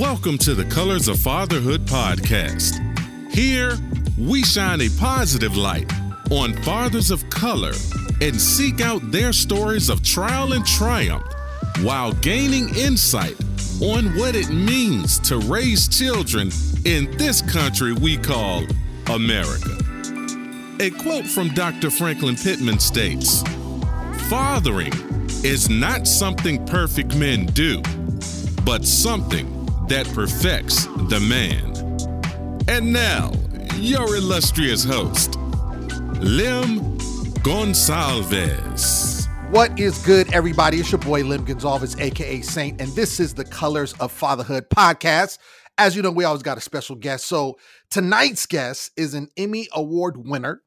Welcome to the Colors of Fatherhood podcast. Here, we shine a positive light on fathers of color and seek out their stories of trial and triumph while gaining insight on what it means to raise children in this country we call America. A quote from Dr. Franklin Pittman states Fathering is not something perfect men do, but something that perfects the man. And now, your illustrious host, Lim Gonsalves. What is good, everybody? It's your boy Lim Gonsalves, aka Saint, and this is the Colors of Fatherhood podcast. As you know, we always got a special guest. So tonight's guest is an Emmy Award winner.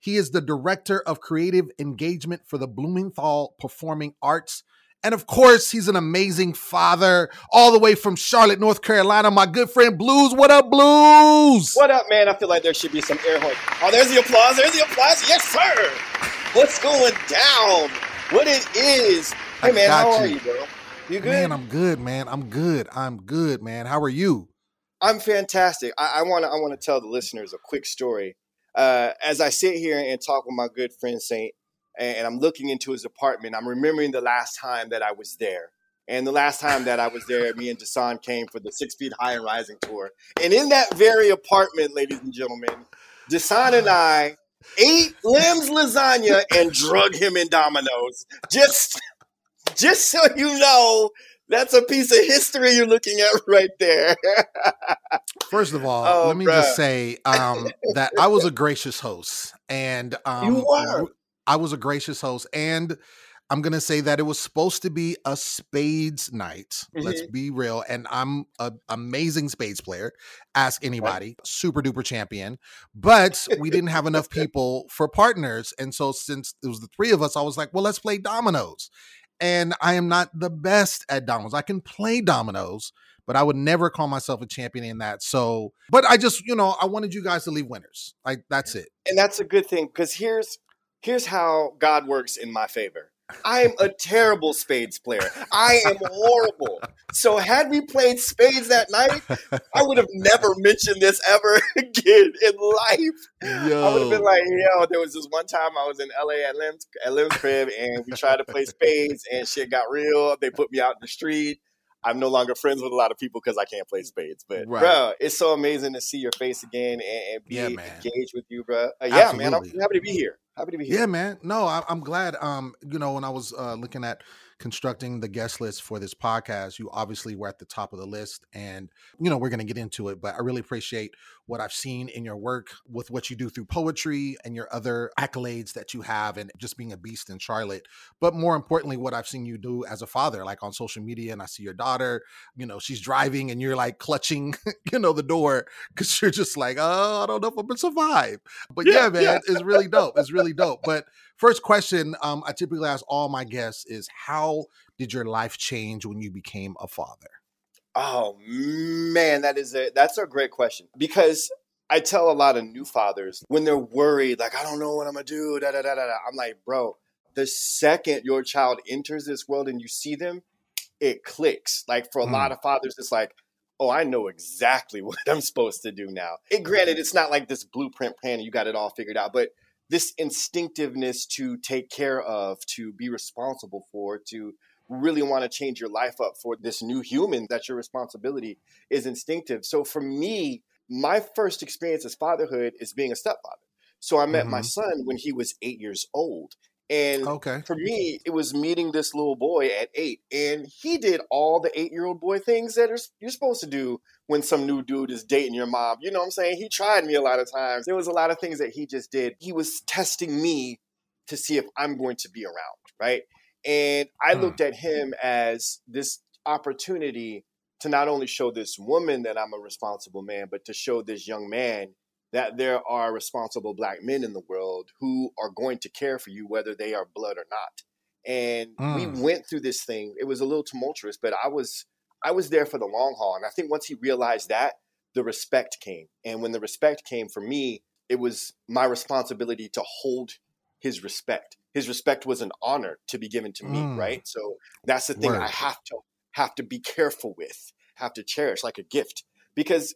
He is the director of creative engagement for the Blumenthal Performing Arts and of course, he's an amazing father, all the way from Charlotte, North Carolina. My good friend Blues. What up, Blues? What up, man? I feel like there should be some air horn. Oh, there's the applause. There's the applause. Yes, sir. What's going down? What it is? Hey, man, how you. are you, bro? You good? Man, I'm good, man. I'm good. I'm good, man. How are you? I'm fantastic. I want to. I want to tell the listeners a quick story. Uh, as I sit here and talk with my good friend Saint, and I'm looking into his apartment. I'm remembering the last time that I was there. And the last time that I was there, me and Desan came for the Six Feet High and Rising tour. And in that very apartment, ladies and gentlemen, Desan and I ate Lim's lasagna and drug him in Domino's. Just, just so you know, that's a piece of history you're looking at right there. First of all, oh, let me bruh. just say um, that I was a gracious host, and um, you were. I was a gracious host, and I'm gonna say that it was supposed to be a spades night. Mm-hmm. Let's be real. And I'm an amazing spades player. Ask anybody, right. super duper champion. But we didn't have enough people for partners. And so since it was the three of us, I was like, well, let's play dominoes. And I am not the best at dominoes. I can play dominoes, but I would never call myself a champion in that. So, but I just, you know, I wanted you guys to leave winners. Like that's it. And that's a good thing because here's here's how God works in my favor. I am a terrible spades player. I am horrible. So had we played spades that night, I would have never mentioned this ever again in life. Yo. I would have been like, yo, there was this one time I was in LA at Lim's, at Lim's crib and we tried to play spades and shit got real. They put me out in the street. I'm no longer friends with a lot of people because I can't play spades. But right. bro, it's so amazing to see your face again and, and be yeah, engaged with you, bro. Uh, yeah, Absolutely. man, I'm happy to be here. Happy to be here. Yeah, man. No, I, am glad. Um, you know, when I was uh, looking at constructing the guest list for this podcast, you obviously were at the top of the list, and you know we're going to get into it. But I really appreciate what I've seen in your work with what you do through poetry and your other accolades that you have, and just being a beast in Charlotte. But more importantly, what I've seen you do as a father, like on social media, and I see your daughter. You know, she's driving, and you're like clutching, you know, the door because you're just like, oh, I don't know if I'm gonna survive. But yeah, yeah man, yeah. it's really dope. It's really dope. But first question um, I typically ask all my guests is how did your life change when you became a father? Oh man, that is a that's a great question because I tell a lot of new fathers when they're worried, like I don't know what I'm gonna do. Da, da, da, da, da. I'm like, bro, the second your child enters this world and you see them, it clicks. Like for a mm. lot of fathers, it's like, oh, I know exactly what I'm supposed to do now. And granted, it's not like this blueprint plan, and you got it all figured out, but this instinctiveness to take care of, to be responsible for, to really want to change your life up for this new human that your responsibility is instinctive. So for me, my first experience as fatherhood is being a stepfather. So I met mm-hmm. my son when he was eight years old. And okay. for me, it was meeting this little boy at eight, and he did all the eight-year-old boy things that are, you're supposed to do when some new dude is dating your mom. You know what I'm saying? He tried me a lot of times. There was a lot of things that he just did. He was testing me to see if I'm going to be around, right? And I hmm. looked at him as this opportunity to not only show this woman that I'm a responsible man, but to show this young man that there are responsible black men in the world who are going to care for you, whether they are blood or not. And mm. we went through this thing. It was a little tumultuous, but I was I was there for the long haul. And I think once he realized that, the respect came. And when the respect came for me, it was my responsibility to hold his respect. His respect was an honor to be given to me, mm. right? So that's the thing Word. I have to have to be careful with have to cherish like a gift because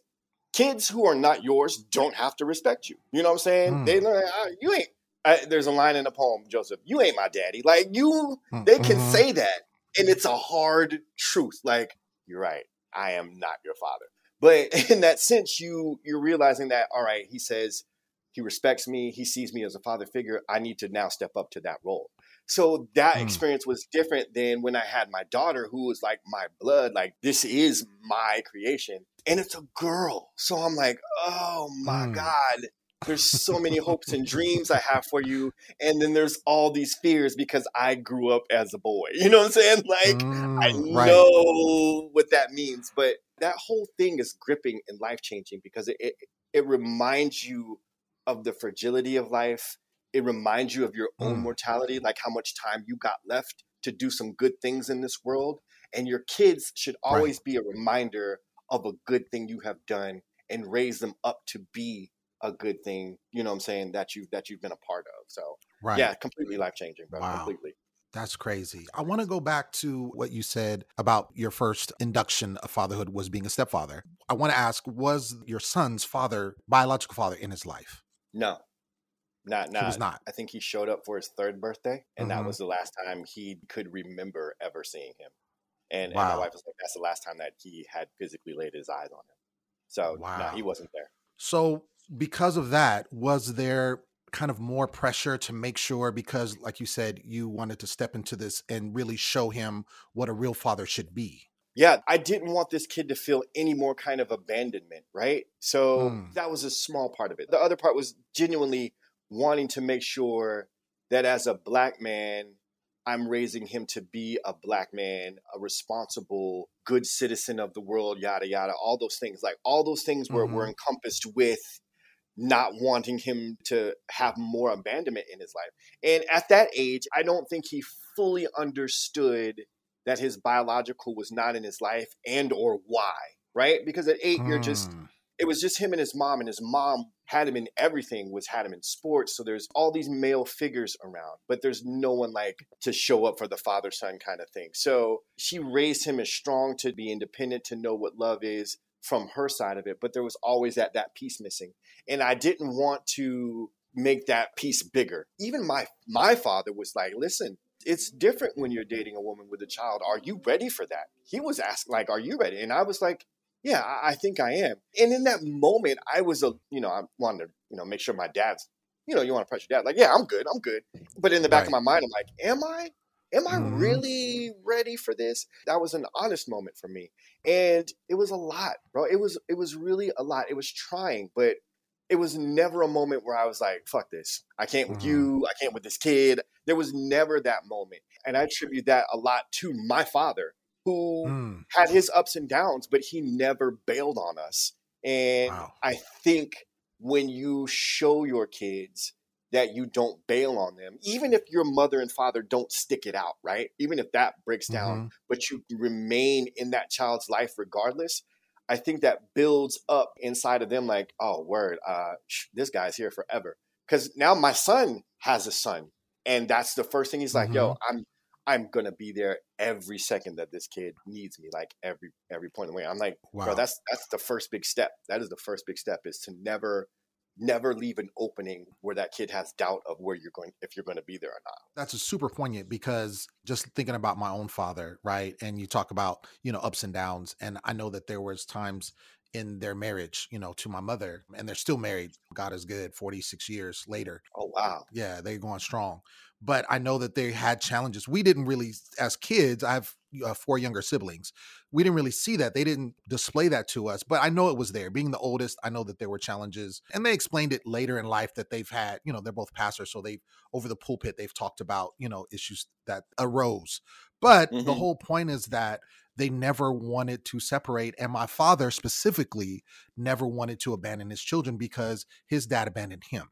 kids who are not yours don't have to respect you. You know what I'm saying? Mm. They learn "Ah, you ain't. I, there's a line in the poem, Joseph. You ain't my daddy. Like you, Mm, they can mhm. say that, and it's a hard truth. Like you're right. I am not your father. But in that sense, you you're realizing that all right. He says he respects me. He sees me as a father figure. I need to now step up to that role. So that Mm. experience was different than when I had my daughter, who was like my blood. Like this is my creation, and it's a girl. So I'm like, oh my Mm. god. There's so many hopes and dreams I have for you, and then there's all these fears because I grew up as a boy. You know what I'm saying? Like I Mm, right. know what that means, but that whole thing is gripping and life changing because it, it it reminds you of the fragility of life. It reminds you of your own Mm. mortality, like how much time you got left to do some good things in this world. And your kids should Right. always be a reminder of a good thing you have done and raise them up to be a good thing, you know what I'm saying, that you've that you've been a part of. So Right. yeah, completely life changing, bro. Wow. Completely. That's crazy. I want to go back to what you said about your first induction of fatherhood was being a stepfather. I want to ask was your son's father, biological father, in his life? No. Not He not was not. I think he showed up for his third birthday, and that Mhm. was the last time he could remember ever seeing him. And, and my wife was like, "That's the last time that he had physically laid his eyes on him." So no, he wasn't there. So, because of that, was there kind of more pressure to make sure, because, like you said, you wanted to step into this and really show him what a real father should be? Yeah, I didn't want this kid to feel any more kind of abandonment, right? So Mm. that was a small part of it. The other part was genuinely wanting to make sure that as a black man, I'm raising him to be a black man, a responsible, good citizen of the world, yada, yada, all those things. Like all those things were, were encompassed with not wanting him to have more abandonment in his life. And at that age, I don't think he fully understood that his biological was not in his life and or why, right? Because at 8 you're just Mm. it was just him and his mom and his mom had him in everything was had him in sports so there's all these male figures around but there's no one like to show up for the father son kind of thing so she raised him as strong to be independent to know what love is from her side of it but there was always that that piece missing and i didn't want to make that piece bigger even my my father was like listen it's different when you're dating a woman with a child are you ready for that he was asked like are you ready and i was like yeah, I, I think I am. And in that moment, I was a, you know, I wanted to, you know, make sure my dad's, you know, you want to press your dad, like, yeah, I'm good, I'm good. But in the back of my mind, I'm like, am I? Am I Mhm. really ready for this? That was an honest moment for me, and it was a lot, bro. It was, it was really a lot. It was trying, but it was never a moment where I was like, fuck this. I can't with Mhm. you. I can't with this kid. There was never that moment, and I attribute that a lot to my father, who Mm. had his ups and downs, but he never bailed on us. And Wow. I think when you show your kids that you don't bail on them, even if your mother and father don't stick it out, right? Even if that breaks down, Mhm. but you remain in that child's life regardless, I think that builds up inside of them like, oh, word, uh, sh- this guy's here forever. Because now my son has a son, and that's the first thing he's like, yo, I'm I'm gonna be there every second that this kid needs me, like every every point of the way. I'm like, Wow. bro, that's that's the first big step. That is the first big step is to never never leave an opening where that kid has doubt of where you're going if you're going to be there or not. that's a super poignant because just thinking about my own father right and you talk about you know ups and downs and i know that there was times in their marriage you know to my mother and they're still married god is good 46 years later. Oh wow. yeah they're going strong. But i know that they had challenges. We didn't really as kids i have uh, four younger siblings. We didn't really see that. They didn't display that to us but i know it was there. Being the oldest i know that there were challenges and they explained it later in life that they've had you know they're both pastors so they've over the pulpit they've talked about you know issues that arose but the Mhm. whole point is that they never wanted to separate and my father specifically never wanted to abandon his children because his dad abandoned him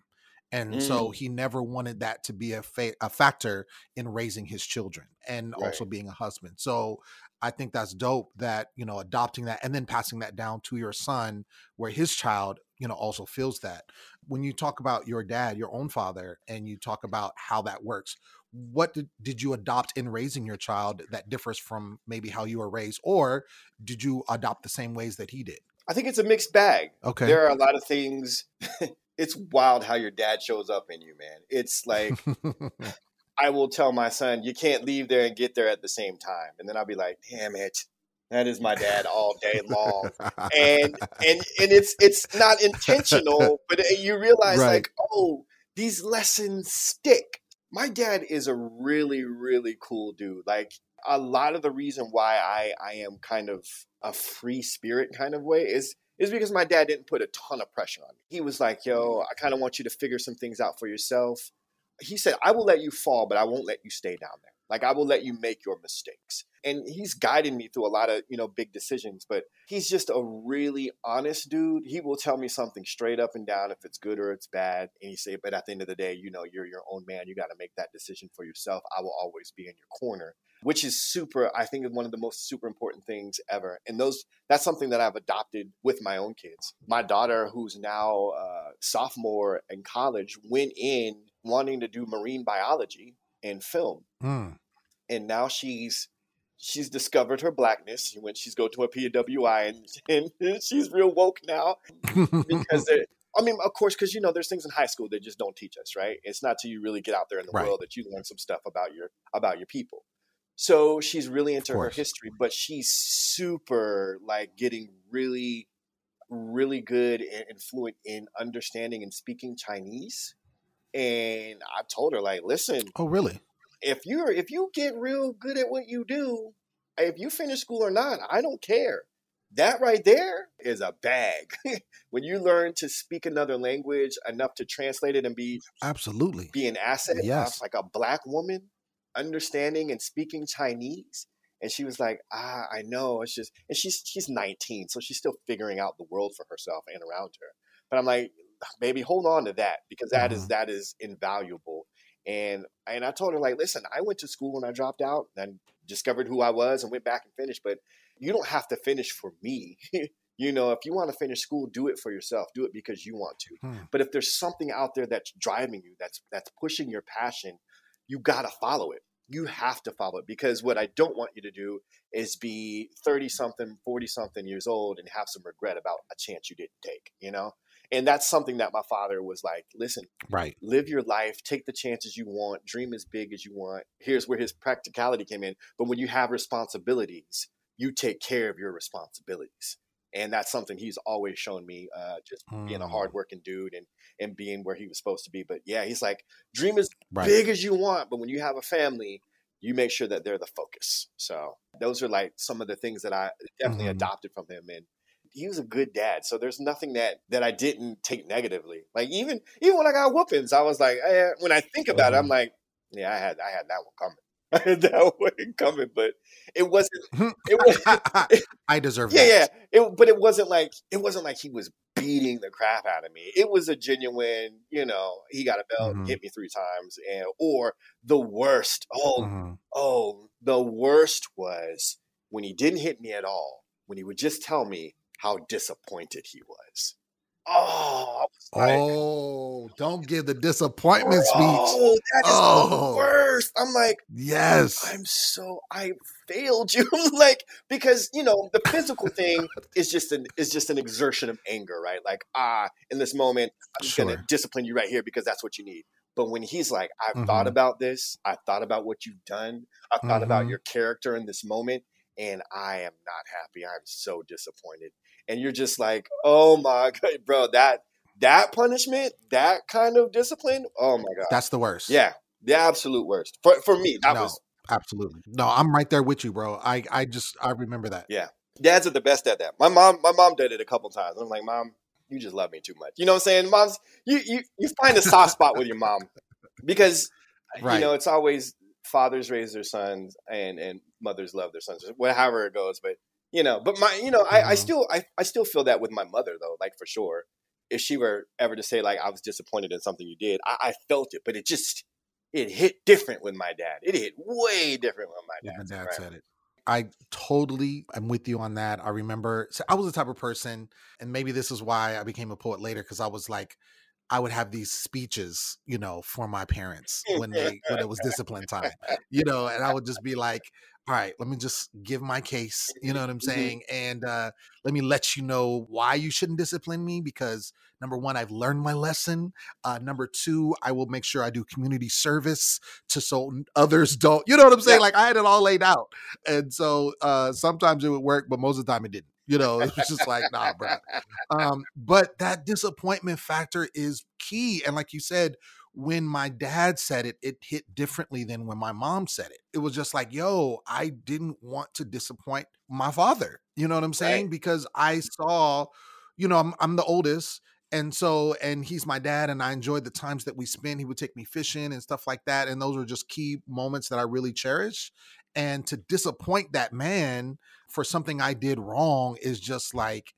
and so Mm. he never wanted that to be a, fa- a factor in raising his children and also being a husband so i think that's dope that you know adopting that and then passing that down to your son where his child you know also feels that when you talk about your dad your own father and you talk about how that works what did, did you adopt in raising your child that differs from maybe how you were raised, or did you adopt the same ways that he did? I think it's a mixed bag. Okay. There are a lot of things. it's wild how your dad shows up in you, man. It's like I will tell my son, you can't leave there and get there at the same time. And then I'll be like, damn it. That is my dad all day long. and and and it's it's not intentional, but uh, you realize Right. like, oh, these lessons stick. My dad is a really, really cool dude. Like a lot of the reason why I I am kind of a free spirit kind of way is is because my dad didn't put a ton of pressure on me. He was like, yo, mm-hmm. I kind of want you to figure some things out for yourself. He said, I will let you fall, but I won't let you stay down there. Like I will let you make your mistakes. And he's guided me through a lot of, you know, big decisions, but he's just a really honest dude. He will tell me something straight up and down if it's good or it's bad. And he say, but at the end of the day, you know, you're your own man. You got to make that decision for yourself. I will always be in your corner, which is super, I think is one of the most super important things ever. And those, that's something that I've adopted with my own kids. My daughter, who's now uh, sophomore in college, went in wanting to do marine biology and film. Mm. and now she's she's discovered her blackness. When she's going to a PWI and, and she's real woke now. Because I mean of course because you know there's things in high school that just don't teach us right? It's not till you really get out there in the Right. world that you learn some stuff about your about your people. So she's really into her history but she's super like getting really really good and fluent in understanding and speaking Chinese and I told her like listen oh, really? if you're if you get real good at what you do, if you finish school or not, I don't care. That right there is a bag. when you learn to speak another language enough to translate it and be Absolutely. be an asset, Yes. like a black woman understanding and speaking Chinese. And she was like, ah, I know. It's just, and she's she's 19, so she's still figuring out the world for herself and around her. But I'm like, baby, hold on to that because that is Mhm. that is invaluable. And and I told her like, listen, I went to school and I dropped out and discovered who I was and went back and finished. But you don't have to finish for me. you know, if you want to finish school, do it for yourself. Do it because you want to. Hmm. But if there's something out there that's driving you, that's that's pushing your passion, you gotta follow it. You have to follow it because what I don't want you to do is be 30 something, 40 something years old and have some regret about a chance you didn't take, you know? And that's something that my father was like, listen, Right. live your life, take the chances you want, dream as big as you want. Here's where his practicality came in. But when you have responsibilities, you take care of your responsibilities. And that's something he's always shown me, uh, just being a Mm. hardworking dude and, and being where he was supposed to be. But yeah, he's like, dream as Right. big as you want, but when you have a family, you make sure that they're the focus. So those are like some of the things that I definitely Mhm. adopted from him. And he was a good dad. So there's nothing that that I didn't take negatively. Like even even when I got whoopings, I was like, eh, when I think about it, I'm Mhm. like, yeah, I had I had that one coming. I had that one coming, but it wasn't. It was I deserve yeah, that. yeah. It, but it wasn't like it wasn't like he was beating the crap out of me. It was a genuine, you know, he got a belt, Mhm. hit me three times, and or the worst. Oh, Mhm. oh, the worst was when he didn't hit me at all. When he would just tell me how disappointed he was. Oh, was like, Oh, don't give the disappointment speech. "Bro, that is Oh. the worst. I'm like, Yes. I'm so I failed you. like because you know the physical thing is just an is just an exertion of anger, right? Like ah, in this moment, I'm just gonna discipline you right here because that's what you need. But when he's like, I've thought Mhm. about this, I've thought about what you've done, I've thought about Mhm. your character in this moment, and I am not happy. I'm so disappointed. And you're just like, oh my god, bro, that that punishment, that kind of discipline, oh my god, That's the worst. yeah, the absolute worst for for me. That no, was absolutely. No, I'm right there with you, bro. I I just I remember that. Yeah. Dads are the best at that. My mom, my mom did it a couple times. I'm like, mom, you just love me too much. You know what I'm saying? Moms, you you you find a soft spot with your mom because Right. you know it's always fathers raise their sons and and mothers love their sons, whatever it goes. But you know, but my you know, I, I Mhm. still I, I still feel that with my mother though, like for sure. If she were ever to say like I was disappointed in something you did, I, I felt it, but it just it hit different with my dad. It hit way different with my Yeah, dad. my dad said it. I totally am with you on that. I remember so I was the type of person, and maybe this is why I became a poet later, because I was like, I would have these speeches, you know, for my parents when they when it was discipline time, you know, and I would just be like, all right, let me just give my case, you know what I'm Mhm. saying? And uh, let me let you know why you shouldn't discipline me because number one, I've learned my lesson. Uh, number two, I will make sure I do community service to so others don't, you know what I'm saying? Yeah. Like I had it all laid out. And so uh, sometimes it would work, but most of the time it didn't. You know, it was just like, nah, bro. Um, but that disappointment factor is key. And like you said, when my dad said it, it hit differently than when my mom said it. It was just like, yo, I didn't want to disappoint my father. You know what I'm saying? Right. Because I saw, you know, I'm, I'm the oldest. And so, and he's my dad, and I enjoyed the times that we spent. He would take me fishing and stuff like that. And those were just key moments that I really cherish. And to disappoint that man for something I did wrong is just like,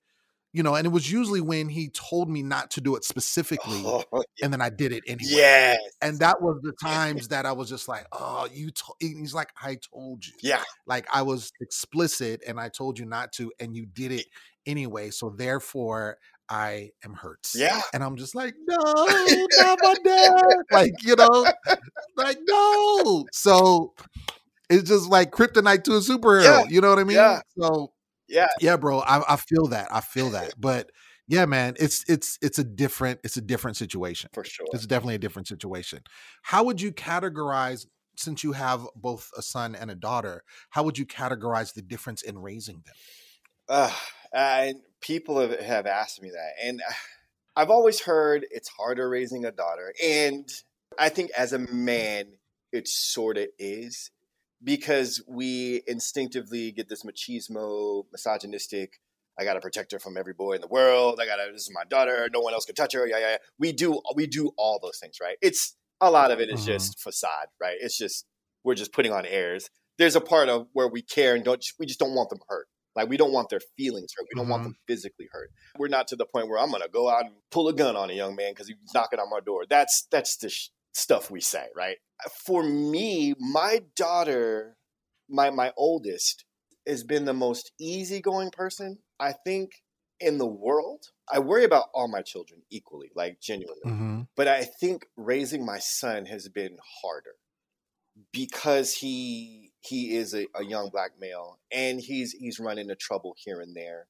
you know, and it was usually when he told me not to do it specifically, Oh, and then I did it anyway. yes. And that was the times that I was just like, oh, you he's like, I told you. Yeah. Like I was explicit and I told you not to, and you did it anyway. So therefore, I am hurt. Yeah. And I'm just like, no, not my dad. Like, you know, like, no. So it's just like kryptonite to a superhero. Yeah. You know what I mean? Yeah. So Yeah. yeah, bro. I, I feel that. I feel that. But yeah, man, it's it's it's a different, it's a different situation. For sure. It's definitely a different situation. How would you categorize, since you have both a son and a daughter, how would you categorize the difference in raising them? Uh, and people have, have asked me that. And uh, I've always heard it's harder raising a daughter. And I think as a man, it sort of is because we instinctively get this machismo, misogynistic. I gotta protect her from every boy in the world. I gotta. This is my daughter. No one else can touch her. Yeah, yeah. yeah. We do. We do all those things, right? It's a lot of it is Mhm. just facade, right? It's just we're just putting on airs. There's a part of where we care and don't. We just don't want them hurt. Like we don't want their feelings hurt. We don't want Mhm. them physically hurt. We're not to the point where I'm gonna go out and pull a gun on a young man because he's knocking on my door. That's that's the sh- stuff we say, right? For me, my daughter, my my oldest, has been the most easygoing person I think in the world. I worry about all my children equally, like genuinely. Mm-hmm. But I think raising my son has been harder because he he is a, a young black male and he's he's run into trouble here and there.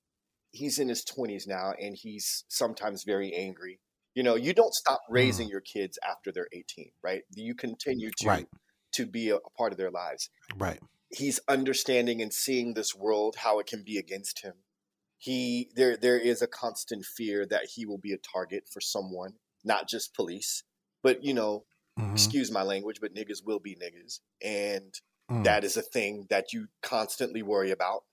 He's in his twenties now and he's sometimes very angry. You know, you don't stop raising your kids after they're 18, right? You continue to Right. to be a, a part of their lives. Right. He's understanding and seeing this world how it can be against him. He there there is a constant fear that he will be a target for someone, not just police, but you know, Mhm. excuse my language, but niggas will be niggas. And Mm. that is a thing that you constantly worry about.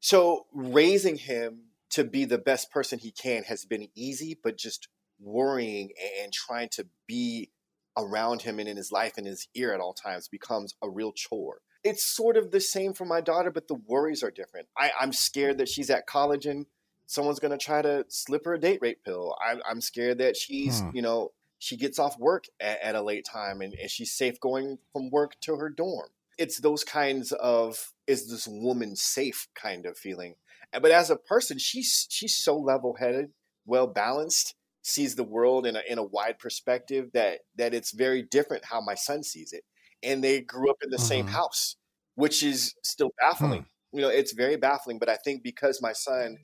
So raising him to be the best person he can has been easy, but just worrying and trying to be around him and in his life and his ear at all times becomes a real chore. It's sort of the same for my daughter, but the worries are different. I, I'm scared that she's at college and someone's going to try to slip her a date rape pill. I'm, I'm scared that she's, Hmm. you know, she gets off work at, at a late time and, and she's safe going from work to her dorm. It's those kinds of is this woman safe kind of feeling. But as a person, she's she's so level headed, well balanced, sees the world in a in a wide perspective that that it's very different how my son sees it. And they grew up in the same Mhm. house, which is still baffling. You know, it's very baffling. But I think because my son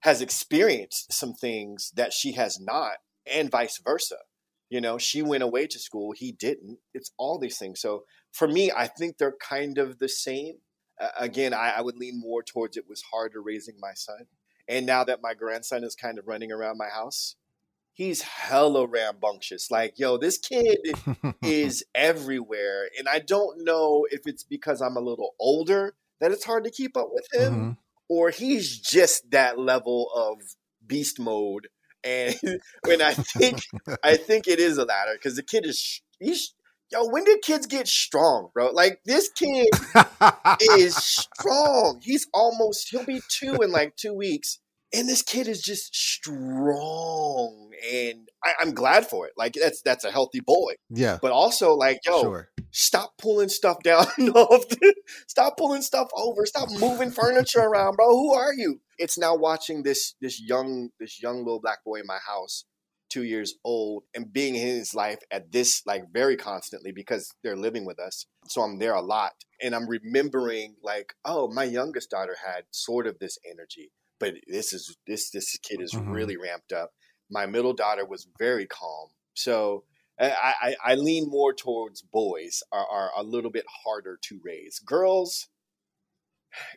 has experienced some things that she has not, and vice versa. You know, she went away to school, he didn't. It's all these things. So for me, I think they're kind of the same. Uh, again, I, I would lean more towards it was harder raising my son. And now that my grandson is kind of running around my house, he's hella rambunctious. Like, yo, this kid is everywhere. And I don't know if it's because I'm a little older that it's hard to keep up with him Mhm. or he's just that level of beast mode. And when I think, I think it is the latter because the kid is, he's, yo, when did kids get strong, bro? Like this kid is strong. He's almost, he'll be two in like two weeks. And this kid is just strong. And I, I'm glad for it. Like that's, that's a healthy boy. yeah. But also like, yo, Sure. stop pulling stuff down off the, stop pulling stuff over stop moving furniture around bro who are you it's now watching this this young this young little black boy in my house two years old, and being in his life at this like very constantly because they're living with us. So I'm there a lot, and I'm remembering like, oh, my youngest daughter had sort of this energy, but this is this this kid is Mhm. really ramped up. My middle daughter was very calm, so. I, I, I lean more towards boys are, are a little bit harder to raise. Girls,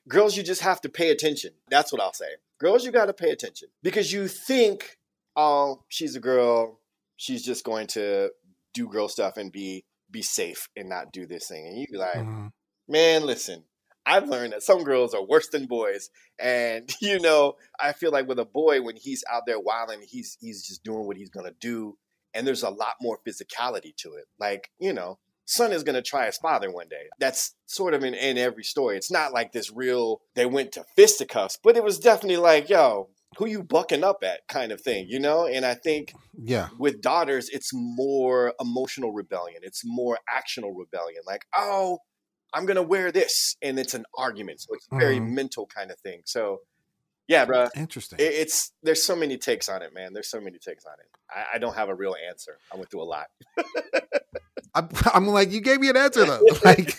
girls, you just have to pay attention. That's what I'll say. Girls, you got to pay attention because you think, oh, she's a girl, she's just going to do girl stuff and be be safe and not do this thing, and you be like, Mhm. man, listen. I've learned that some girls are worse than boys, and you know, I feel like with a boy, when he's out there wilding, he's he's just doing what he's gonna do, and there's a lot more physicality to it. Like you know, son is gonna try his father one day. That's sort of in, in every story. It's not like this real. They went to fisticuffs, but it was definitely like, yo, who you bucking up at, kind of thing, you know. And I think Yeah. with daughters, it's more emotional rebellion. It's more actional rebellion. Like, oh, I'm gonna wear this, and it's an argument. So it's a very Mhm. mental kind of thing. So, yeah, bro, Interesting. it, it's there's so many takes on it, man. There's so many takes on it. I, I don't have a real answer. I went through a lot. I'm, I'm like, you gave me an answer though. like,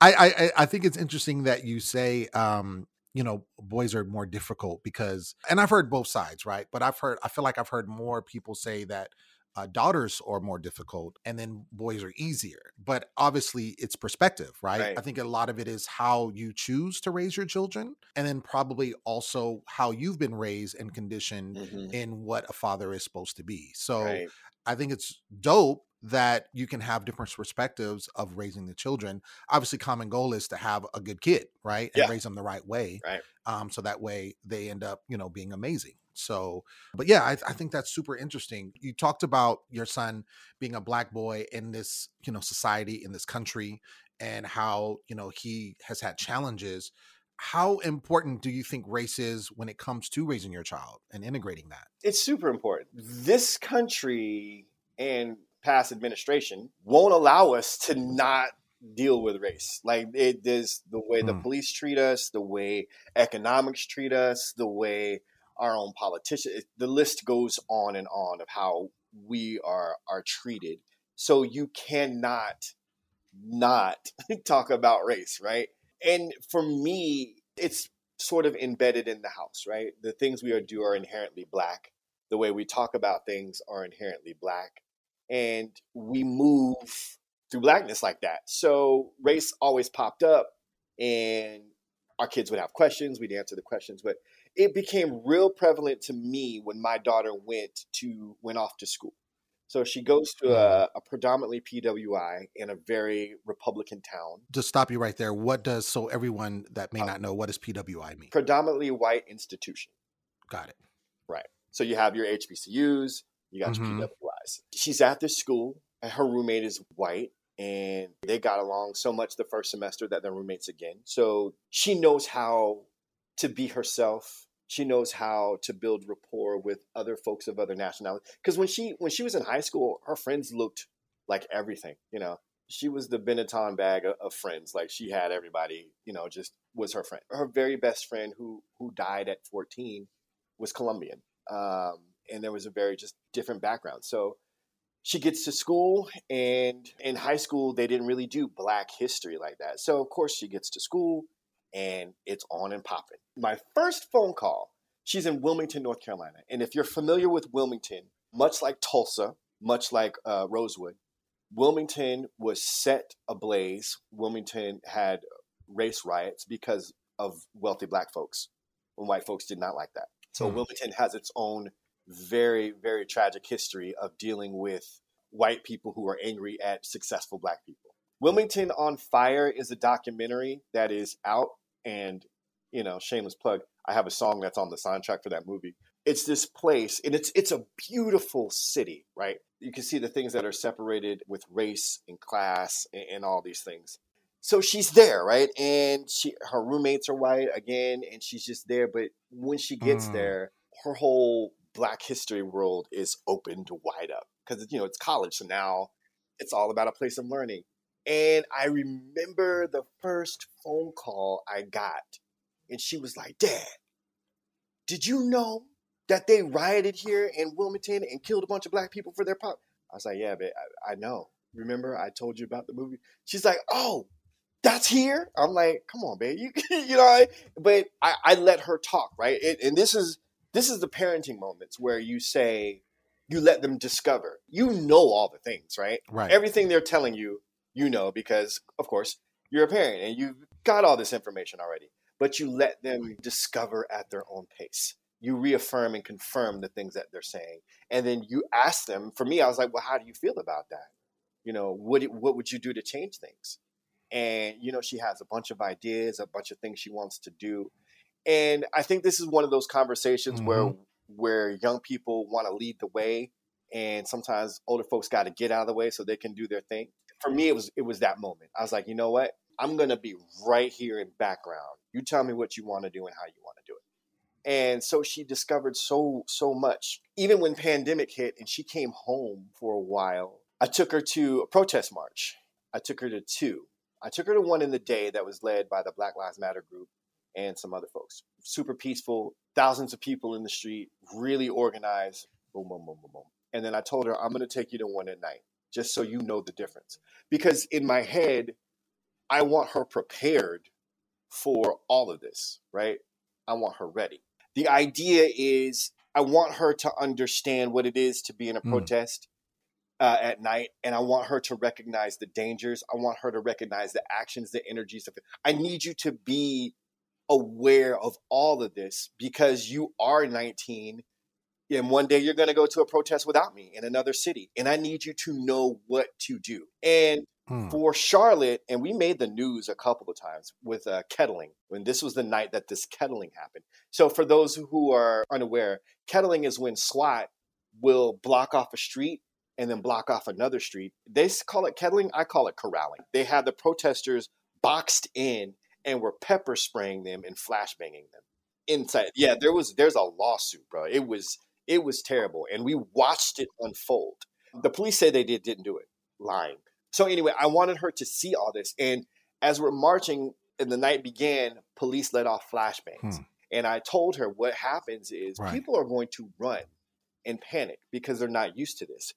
I, I, I think it's interesting that you say, um, you know, boys are more difficult because, and I've heard both sides, right? But I've heard, I feel like I've heard more people say that uh, daughters are more difficult and then boys are easier. But obviously, it's perspective, right? Right. I think a lot of it is how you choose to raise your children, and then probably also how you've been raised and conditioned Mhm. in what a father is supposed to be. So, Right. I think it's dope that you can have different perspectives of raising the children. Obviously, common goal is to have a good kid, right? And Yeah. raise them the right way. Right. Um, so that way they end up, you know, being amazing. So, but yeah, I, I think that's super interesting. You talked about your son being a black boy in this, you know, society in this country and how, you know, he has had challenges. How important do you think race is when it comes to raising your child and integrating that? It's super important. This country and past administration won't allow us to not deal with race. Like it is the way the Hmm. police treat us, the way economics treat us, the way our own politicians. The list goes on and on of how we are are treated. So you cannot not talk about race, right? And for me, it's sort of embedded in the house, right? The things we are do are inherently black. The way we talk about things are inherently black. And we move through blackness like that. So race always popped up and our kids would have questions, we'd answer the questions, but it became real prevalent to me when my daughter went to went off to school. So she goes to a, a predominantly PWI in a very Republican town, Just stop you right there. What does so everyone that may Oh. not know what does PWI mean? predominantly white institution. Got it. Right. So you have your HBCUs, you got Mhm. your PWIs. She's at this school, and her roommate is white, and they got along so much the first semester that they're roommates again. So she knows how to be herself. She knows how to build rapport with other folks of other nationalities. Because when she when she was in high school, her friends looked like everything. You know, she was the Benetton bag of, friends. Like she had everybody. You know, just was her friend. Her very best friend, who who died at fourteen, was Colombian um, and there was a very just different background. So she gets to school, and in high school they didn't really do Black history like that. So of course she gets to school, and it's on and popping. My first phone call, she's in Wilmington, North Carolina, and if you're familiar with Wilmington, much like Tulsa, much like uh, Rosewood, Wilmington was set ablaze. Wilmington had race riots because of wealthy Black folks, when white folks did not like that. So Hmm. Wilmington has its own very, very tragic history of dealing with white people who are angry at successful black people. Wilmington on Fire is a documentary that is out and you know, shameless plug. I have a song that's on the soundtrack for that movie. It's this place and it's it's a beautiful city, right? You can see the things that are separated with race and class and, and all these things. So she's there, right? And she her roommates are white again, and she's just there. But when she gets Mm. there, her whole Black history world is opened wide up because you know it's college, so now it's all about a place of learning. And I remember the first phone call I got, and she was like, "Dad, did you know that they rioted here in Wilmington and killed a bunch of black people for their pop. I was like, yeah, but I, I know. Remember, I told you about the movie. She's like, oh, that's here. I'm like, come on, babe. You, you know, I, but I, I let her talk, right? It, and this is this is the parenting moments where you say, you let them discover. You know all the things, right? Right. Everything they're telling you, you know, because of course you're a parent and you've got all this information already. But you let them discover at their own pace you reaffirm and confirm the things that they're saying and then you ask them for me i was like well how do you feel about that you know what what would you do to change things and you know she has a bunch of ideas a bunch of things she wants to do and i think this is one of those conversations mm-hmm. where where young people want to lead the way and sometimes older folks got to get out of the way so they can do their thing for me it was it was that moment. I was like you know what? I'm to be right here in background. You tell me what you want to do and how you want to do it. And so she discovered so so much. Even when pandemic hit and she came home for a while i took her to a protest march. I took her to two. I took her to one in the day that was led by the black lives matter group and some other folks. Super peaceful thousands of people in the street really organized. Boom boom boom boom boom. And then i told her i'm going to take you to one at night just so you know the difference because in my head i want her prepared for all of this right i want her ready the idea is I want her to understand what it is to be in a mm. protest uh, at night, and I want her to recognize the dangers. I want her to recognize the actions, the energies of it. I need you to be aware of all of this because you are 19 and one day you're going to go to a protest without me in another city and i need you to know what to do and Hmm. For Charlotte, and we made the news a couple of times with uh, kettling when this was the night that this kettling happened. So, for those who are unaware, kettling is when SWAT will block off a street and then block off another street. They call it kettling. I call it corralling. They had the protesters boxed in and were pepper spraying them and flashbanging them inside. Yeah, there was there's a lawsuit, bro. It was it was terrible, and we watched it unfold. The police say they did didn't do it. Lying. So anyway, I wanted her to see all this. And as we're marching and the night began, police let off flashbangs. Hmm. And I told her what happens is right. people are going to run and panic because they're not used to this.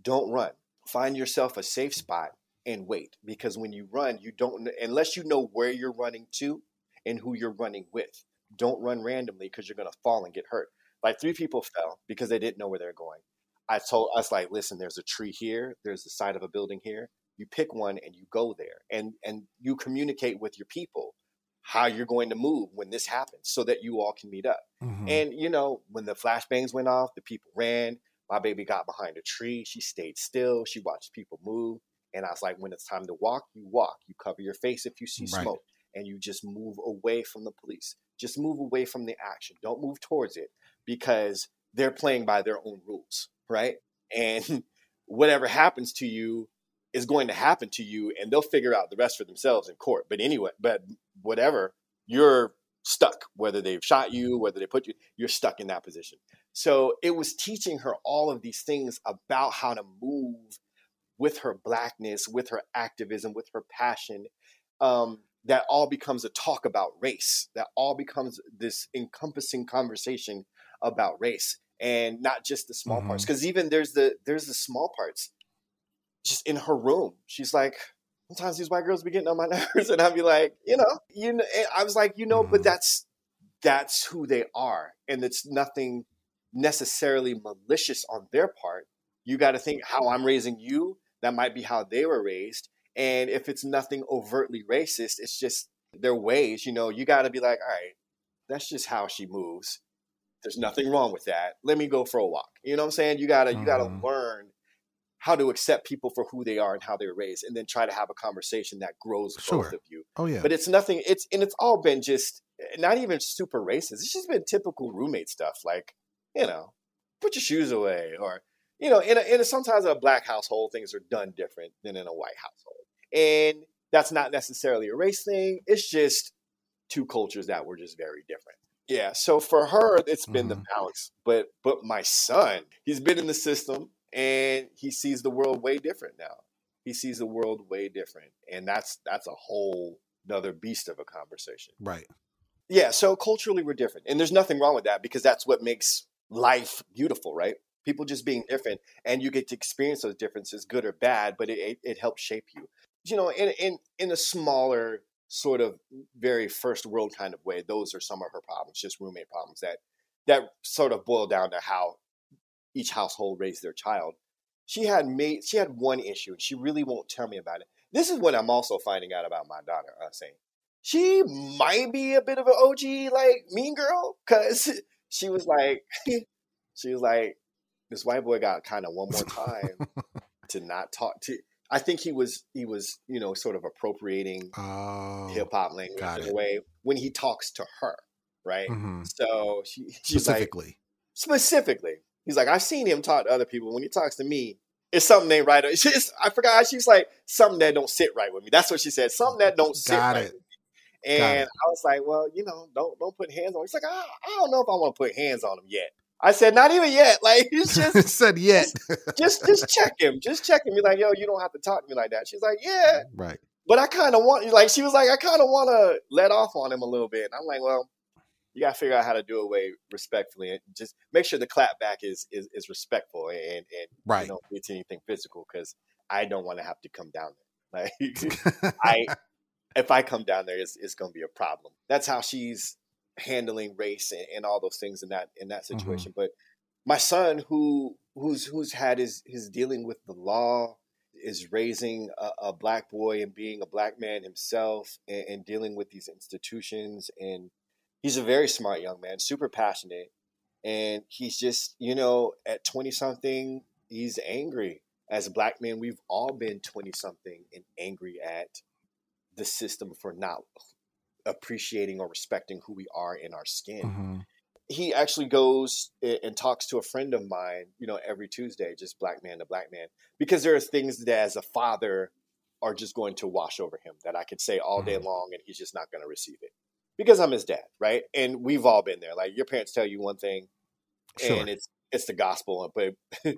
Don't run. Find yourself a safe spot and wait because when you run, you don't unless you know where you're running to and who you're running with. Don't run randomly because you're going to fall and get hurt. Like three people fell because they didn't know where they're going. I told us like, listen, there's a tree here, there's the side of a building here. You pick one and you go there, and and you communicate with your people how you're going to move when this happens, so that you all can meet up. Mm-hmm. And you know, when the flashbangs went off, the people ran. My baby got behind a tree. She stayed still. She watched people move. And I was like, when it's time to walk, you walk. You cover your face if you see right. smoke, and you just move away from the police. Just move away from the action. Don't move towards it because they're playing by their own rules right? And whatever happens to you is going to happen to you, and they'll figure out the rest for themselves in court. But anyway, but whatever, you're stuck. Whether they've shot you, whether they put you, you're stuck in that position. So it was teaching her all of these things about how to move with her blackness, with her activism, with her passion. Um, that all becomes a talk about race. That all becomes this encompassing conversation about race and not just the small mm-hmm. parts because even there's the there's the small parts just in her room. She's like sometimes these white girls be getting on my nerves and i'd be like you know you know i was like you know mm-hmm. but that's that's who they are and it's nothing necessarily malicious on their part. You got to think how i'm raising you. That might be how they were raised and if it's nothing overtly racist it's just their ways you know. You got to be like all right that's just how she moves there's nothing wrong with that. Let me go for a walk. You know what I'm saying? You gotta you gotta mm-hmm. learn how to accept people for who they are and how they're raised, and then try to have a conversation that grows sure. both of you. Oh yeah. But it's nothing. It's and it's all been just not even super racist. It's just been typical roommate stuff, like you know, put your shoes away, or you know, in a, in a, sometimes in a black household things are done different than in a white household, and that's not necessarily a race thing. It's just two cultures that were just very different. Yeah. So for her, it's been mm-hmm. the balance. But but my son, he's been in the system and he sees the world way different now. He sees the world way different. And that's that's a whole another beast of a conversation. Right. Yeah. So culturally we're different. And there's nothing wrong with that because that's what makes life beautiful, right? People just being different, and you get to experience those differences, good or bad, but it it, it helps shape you. You know, in in in a smaller sort of very first world kind of way, those are some of her problems, just roommate problems that that sort of boil down to how each household raised their child. She had made she had one issue, and she really won't tell me about it. This is what I'm also finding out about my daughter. Uh, I'm saying she might be a bit of an OG like mean girl because she was like she was like this white boy got kind of one more time to not talk to. I think he was he was you know sort of appropriating Oh, hip hop language in a way when he talks to her, right? mhm. So she, she's like specifically. specifically, he's like I've seen him talk to other people. When he talks to me, it's something ain't right. It's just, I forgot. She's like something that don't sit right with me. That's what she said. Something that don't sit Got right it. with me. And. I was like, well, you know, don't don't put hands on. Him. He's like, I, I don't know if I want to put hands on him yet. I said, not even yet. Like, it's just said yet. just just check him. Just check him. Be like, yo, you don't have to talk to me like that. She's like, yeah, right. but I kind of want like she was like, I kind of want to let off on him a little bit. And I'm like, well, you gotta figure out how to do it way respectfully and just make sure the clap back is is, is respectful and and Right. you don't get to anything physical because I don't want to have to come down there. Like I if I come down there, it's, it's gonna be a problem. That's how she's handling race and, and all those things in that in that Mhm. situation. But my son, who who's who's had his his dealing with the law, is raising a, a black boy and being a black man himself, and, and dealing with these institutions. And he's a very smart young man, super passionate, and he's just you know at twenty something, he's angry. As black men, we've all been twenty something and angry at the system for not appreciating or respecting who we are in our skin Mhm. he actually goes and talks to a friend of mine, you know, every Tuesday, just black man to black man, because there are things that as a father are just going to wash over him that I could say all day Mhm. long and he's just not going to receive it because I'm his dad, right? And we've all been there. Like your parents tell you one thing Sure. and it's it's the gospel, but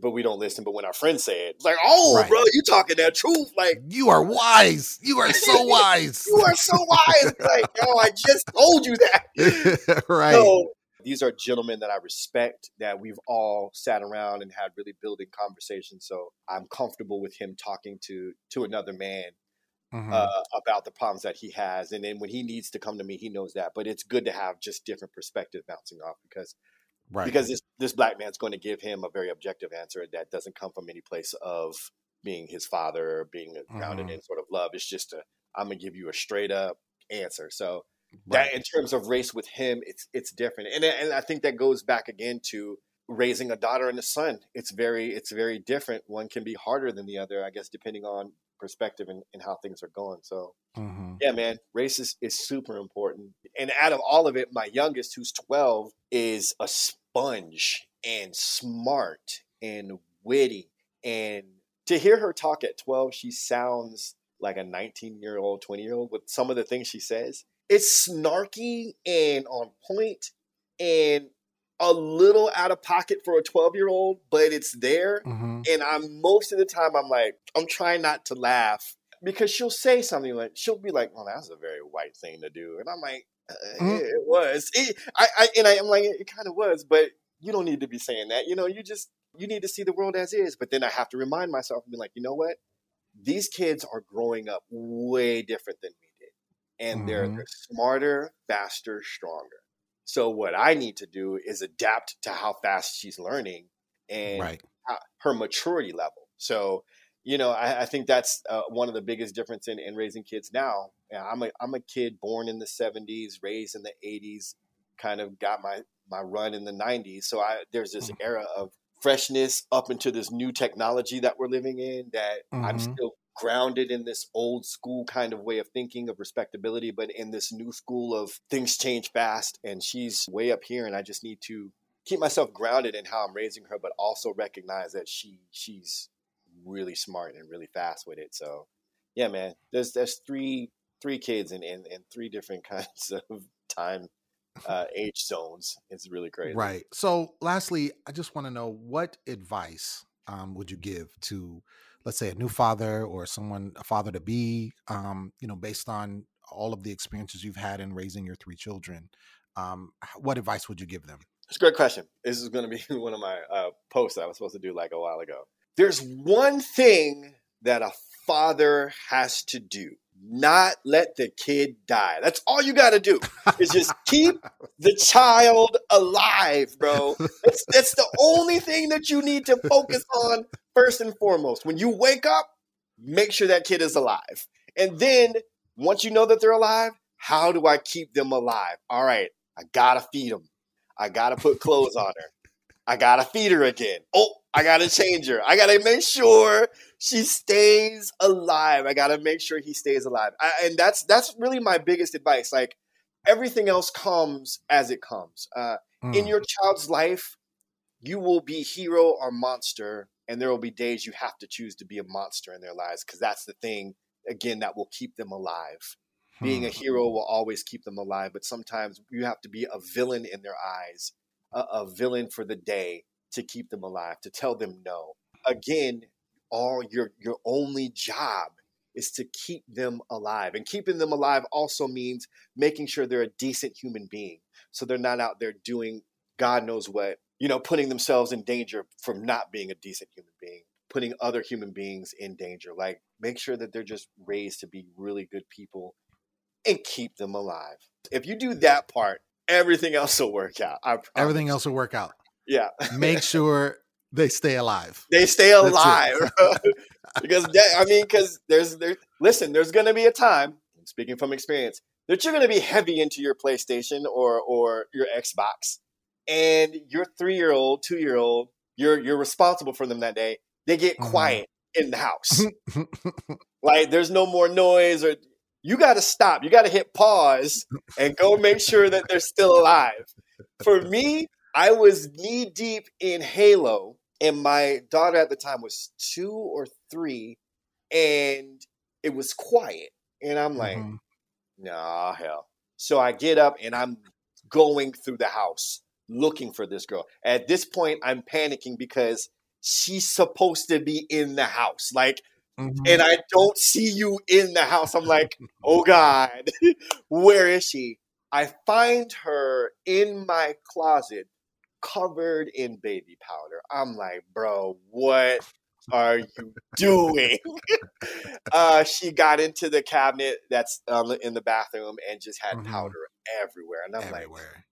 but we don't listen. But when our friends say it, it's like, oh, Right. bro, you talking that truth? Like You are wise. You are so wise. you are so wise. like, yo, I just told you that. right. So these are gentlemen that I respect, that we've all sat around and had really building conversations. So I'm comfortable with him talking to to another man Mhm. uh, about the problems that he has, and then when he needs to come to me, he knows that. But it's good to have just different perspective bouncing off because right. because this this black man's going to give him a very objective answer that doesn't come from any place of being his father, or being grounded Mhm. in sort of love. It's just a I'm gonna give you a straight up answer. So right. that in terms of race with him, it's it's different, and and I think that goes back again to raising a daughter and a son. It's very it's very different. One can be harder than the other, I guess, depending on perspective and, and how things are going. So Mhm. yeah, man, race is, is super important. And out of all of it, my youngest, who's twelve, is a sponge and smart and witty. And to hear her talk at twelve, she sounds like a nineteen year old, twenty year old with some of the things she says it's snarky and on point and a little out of pocket for a 12 year old, but it's there. Mhm. And I'm most of the time, I'm like, I'm trying not to laugh because she'll say something like, she'll be like, well, that's a very white thing to do. And I'm like, uh, Mhm. it, it was. It, I, I, and I, I'm like, it, kind of was, but you don't need to be saying that. You know, you just, you need to see the world as is. But then I have to remind myself and be like, you know what? These kids are growing up way different than we did. And they're, Mhm. they're smarter, faster, stronger. So what I need to do is adapt to how fast she's learning and right. how- her maturity level. So, you know, I, I think that's uh, one of the biggest difference in, in raising kids now. Yeah, I'm a I'm a kid born in the '70s, raised in the '80s, kind of got my my run in the '90s. So I there's this Mhm. era of freshness up into this new technology that we're living in that I'm Mhm. still grounded in this old school kind of way of thinking of respectability, but in this new school of things change fast. And she's way up here, and I just need to keep myself grounded in how I'm raising her, but also recognize that she she's really smart and really fast with it. So yeah, man, there's there's three three kids in in, in three different kinds of time uh, age zones. It's really crazy. Right. So, lastly, I just want to know what advice um, would you give to, let's say, a new father or someone, a father to be, um, you know, based on all of the experiences you've had in raising your three children? Um, what advice would you give them? It's a great question. This is going to be one of my uh, posts I was supposed to do like a while ago. There's one thing that a father has to do not let the kid die. That's all you got to do is just keep the child alive, bro. That's, that's the only thing that you need to focus on first and foremost. When you wake up, make sure that kid is alive. And then once you know that they're alive, how do I keep them alive? All right, I got to feed them. I got to put clothes on her. I got to feed her again. Oh, I got to change her. I got to make sure she stays alive. I got to make sure he stays alive. I, and that's that's really my biggest advice. Like everything else comes as it comes. Uh, mm. In your child's life, you will be hero or monster, and there will be days you have to choose to be a monster in their lives because that's the thing again that will keep them alive. Being a hmm. hero will always keep them alive, but sometimes you have to be a villain in their eyes, a, a villain for the day to keep them alive, to tell them no. Again, all your your only job is to keep them alive. And keeping them alive also means making sure they're a decent human being. So they're not out there doing God knows what, you know, putting themselves in danger from not being a decent human being, putting other human beings in danger. Like make sure that they're just raised to be really good people and keep them alive. If you do that part, everything else will work out. Everything else will work out. Yeah. Make sure they stay alive. They stay alive. because that, I mean, because there's there. Listen, there's going to be a time. Speaking from experience, that you're going to be heavy into your PlayStation or or your Xbox, and your three year old, two year old, you're you're responsible for them that day. They get mm-hmm. quiet in the house. like there's no more noise or you got to stop. You got to hit pause and go make sure that they're still alive. For me, I was knee deep in Halo, and my daughter at the time was two or three, and it was quiet. And I'm like, mm-hmm. nah, hell. So I get up and I'm going through the house looking for this girl. At this point, I'm panicking because she's supposed to be in the house. Like, Mm-hmm. and I don't see you in the house. I'm like, oh God, where is she? I find her in my closet covered in baby powder. I'm like, bro, what are you doing? uh, she got into the cabinet that's um, in the bathroom and just had mm-hmm. powder everywhere. And I'm everywhere. like,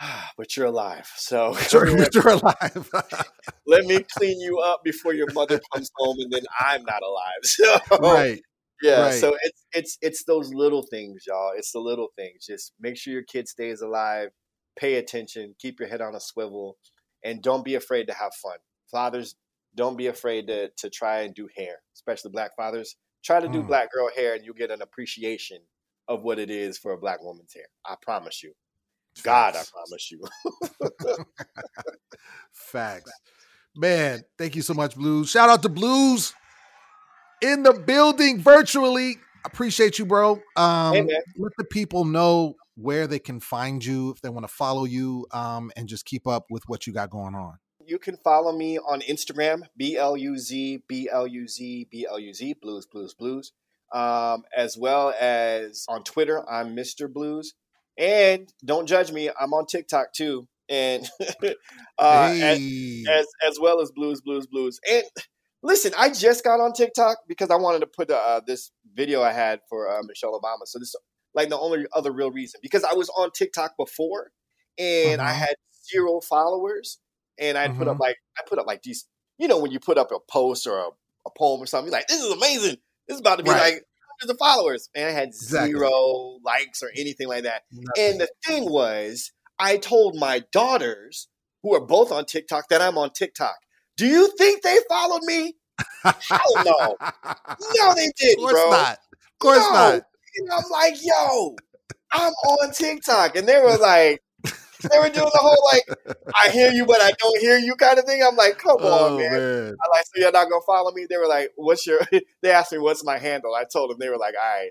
but you're alive. So but you're alive. let me clean you up before your mother comes home, and then I'm not alive. So, right. Yeah. Right. So it's it's it's those little things, y'all. It's the little things. Just make sure your kid stays alive. Pay attention. Keep your head on a swivel, and don't be afraid to have fun. Fathers, don't be afraid to to try and do hair, especially black fathers. Try to do mm. black girl hair, and you'll get an appreciation of what it is for a black woman's hair. I promise you. God, I promise you. Facts. Man, thank you so much, Blues. Shout out to Blues in the building virtually. Appreciate you, bro. Um, hey, let the people know where they can find you if they want to follow you um, and just keep up with what you got going on. You can follow me on Instagram, B L U Z, B L U Z, B L U Z, Blues, Blues, Blues. Um, as well as on Twitter, I'm Mr. Blues. And don't judge me, I'm on TikTok too, and uh, hey. as, as, as well as blues, blues, blues. And listen, I just got on TikTok because I wanted to put uh, this video I had for uh, Michelle Obama. So this like the only other real reason because I was on TikTok before and uh-huh. I had zero followers, and I uh-huh. put up mm-hmm. like I put up like these, you know, when you put up a post or a, a poem or something, like this is amazing. This is about to be right. like hundreds of followers, and I had exactly. zero likes or anything like that. Nothing. And the thing was, I told my daughters, who are both on TikTok, that I'm on TikTok. Do you think they followed me? Hell no. No, they didn't, of course bro. Not. Of course no. not. And I'm like, yo, I'm on TikTok. And they were like, they were doing the whole like, I hear you, but I don't hear you kind of thing. I'm like, come oh, on, man. man. I like, so you're not gonna follow me? They were like, what's your? they asked me what's my handle. I told them. They were like, all right,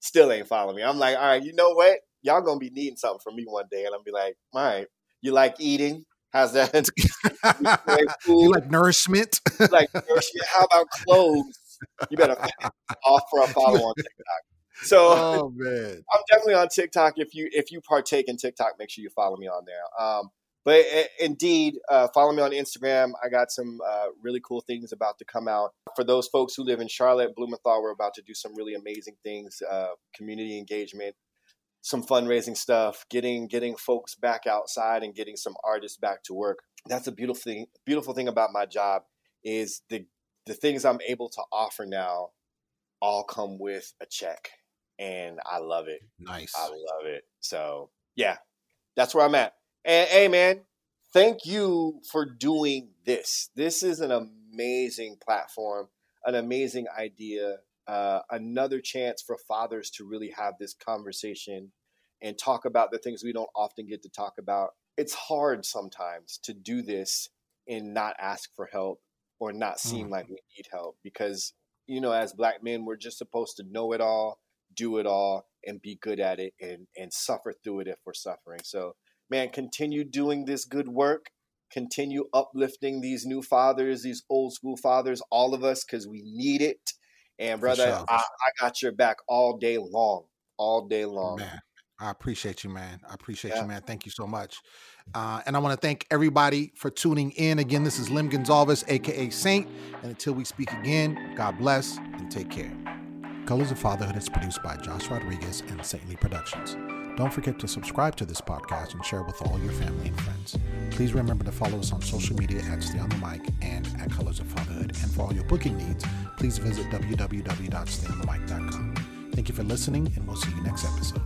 still ain't following me. I'm like, all right, you know what? Y'all gonna be needing something from me one day, and I'm be like, all right, you like eating? How's that? you, like you nourishment? like nourishment? How about clothes? You better offer a follow on TikTok. So oh, man. I'm definitely on TikTok. If you if you partake in TikTok, make sure you follow me on there. Um, but uh, indeed, uh, follow me on Instagram. I got some uh, really cool things about to come out. For those folks who live in Charlotte, Blumenthal, we're about to do some really amazing things, uh, community engagement, some fundraising stuff, getting getting folks back outside and getting some artists back to work. That's a beautiful thing. Beautiful thing about my job is the the things I'm able to offer now all come with a check, and I love it. Nice. I love it. So yeah, that's where I'm at. And hey, man, thank you for doing this. This is an amazing platform, an amazing idea, uh, another chance for fathers to really have this conversation and talk about the things we don't often get to talk about. It's hard sometimes to do this and not ask for help or not seem mm. like we need help because, you know, as black men, we're just supposed to know it all, do it all, and be good at it and, and suffer through it if we're suffering. So, man, continue doing this good work. Continue uplifting these new fathers, these old school fathers, all of us, because we need it. And brother, sure. I, I, got your back all day long, all day long. Man, I appreciate you, man. I appreciate yeah. you, man. Thank you so much. Uh, and I want to thank everybody for tuning in. Again, this is Lim Gonzalez, aka Saint. And until we speak again, God bless and take care. Colors of Fatherhood is produced by Josh Rodriguez and Saintly Productions. Don't forget to subscribe to this podcast and share with all your family and friends. Please remember to follow us on social media at Stay on the Mic and at Colors of Fatherhood. And for all your booking needs, please visit www.stayonthemic.com. Thank you for listening, and we'll see you next episode.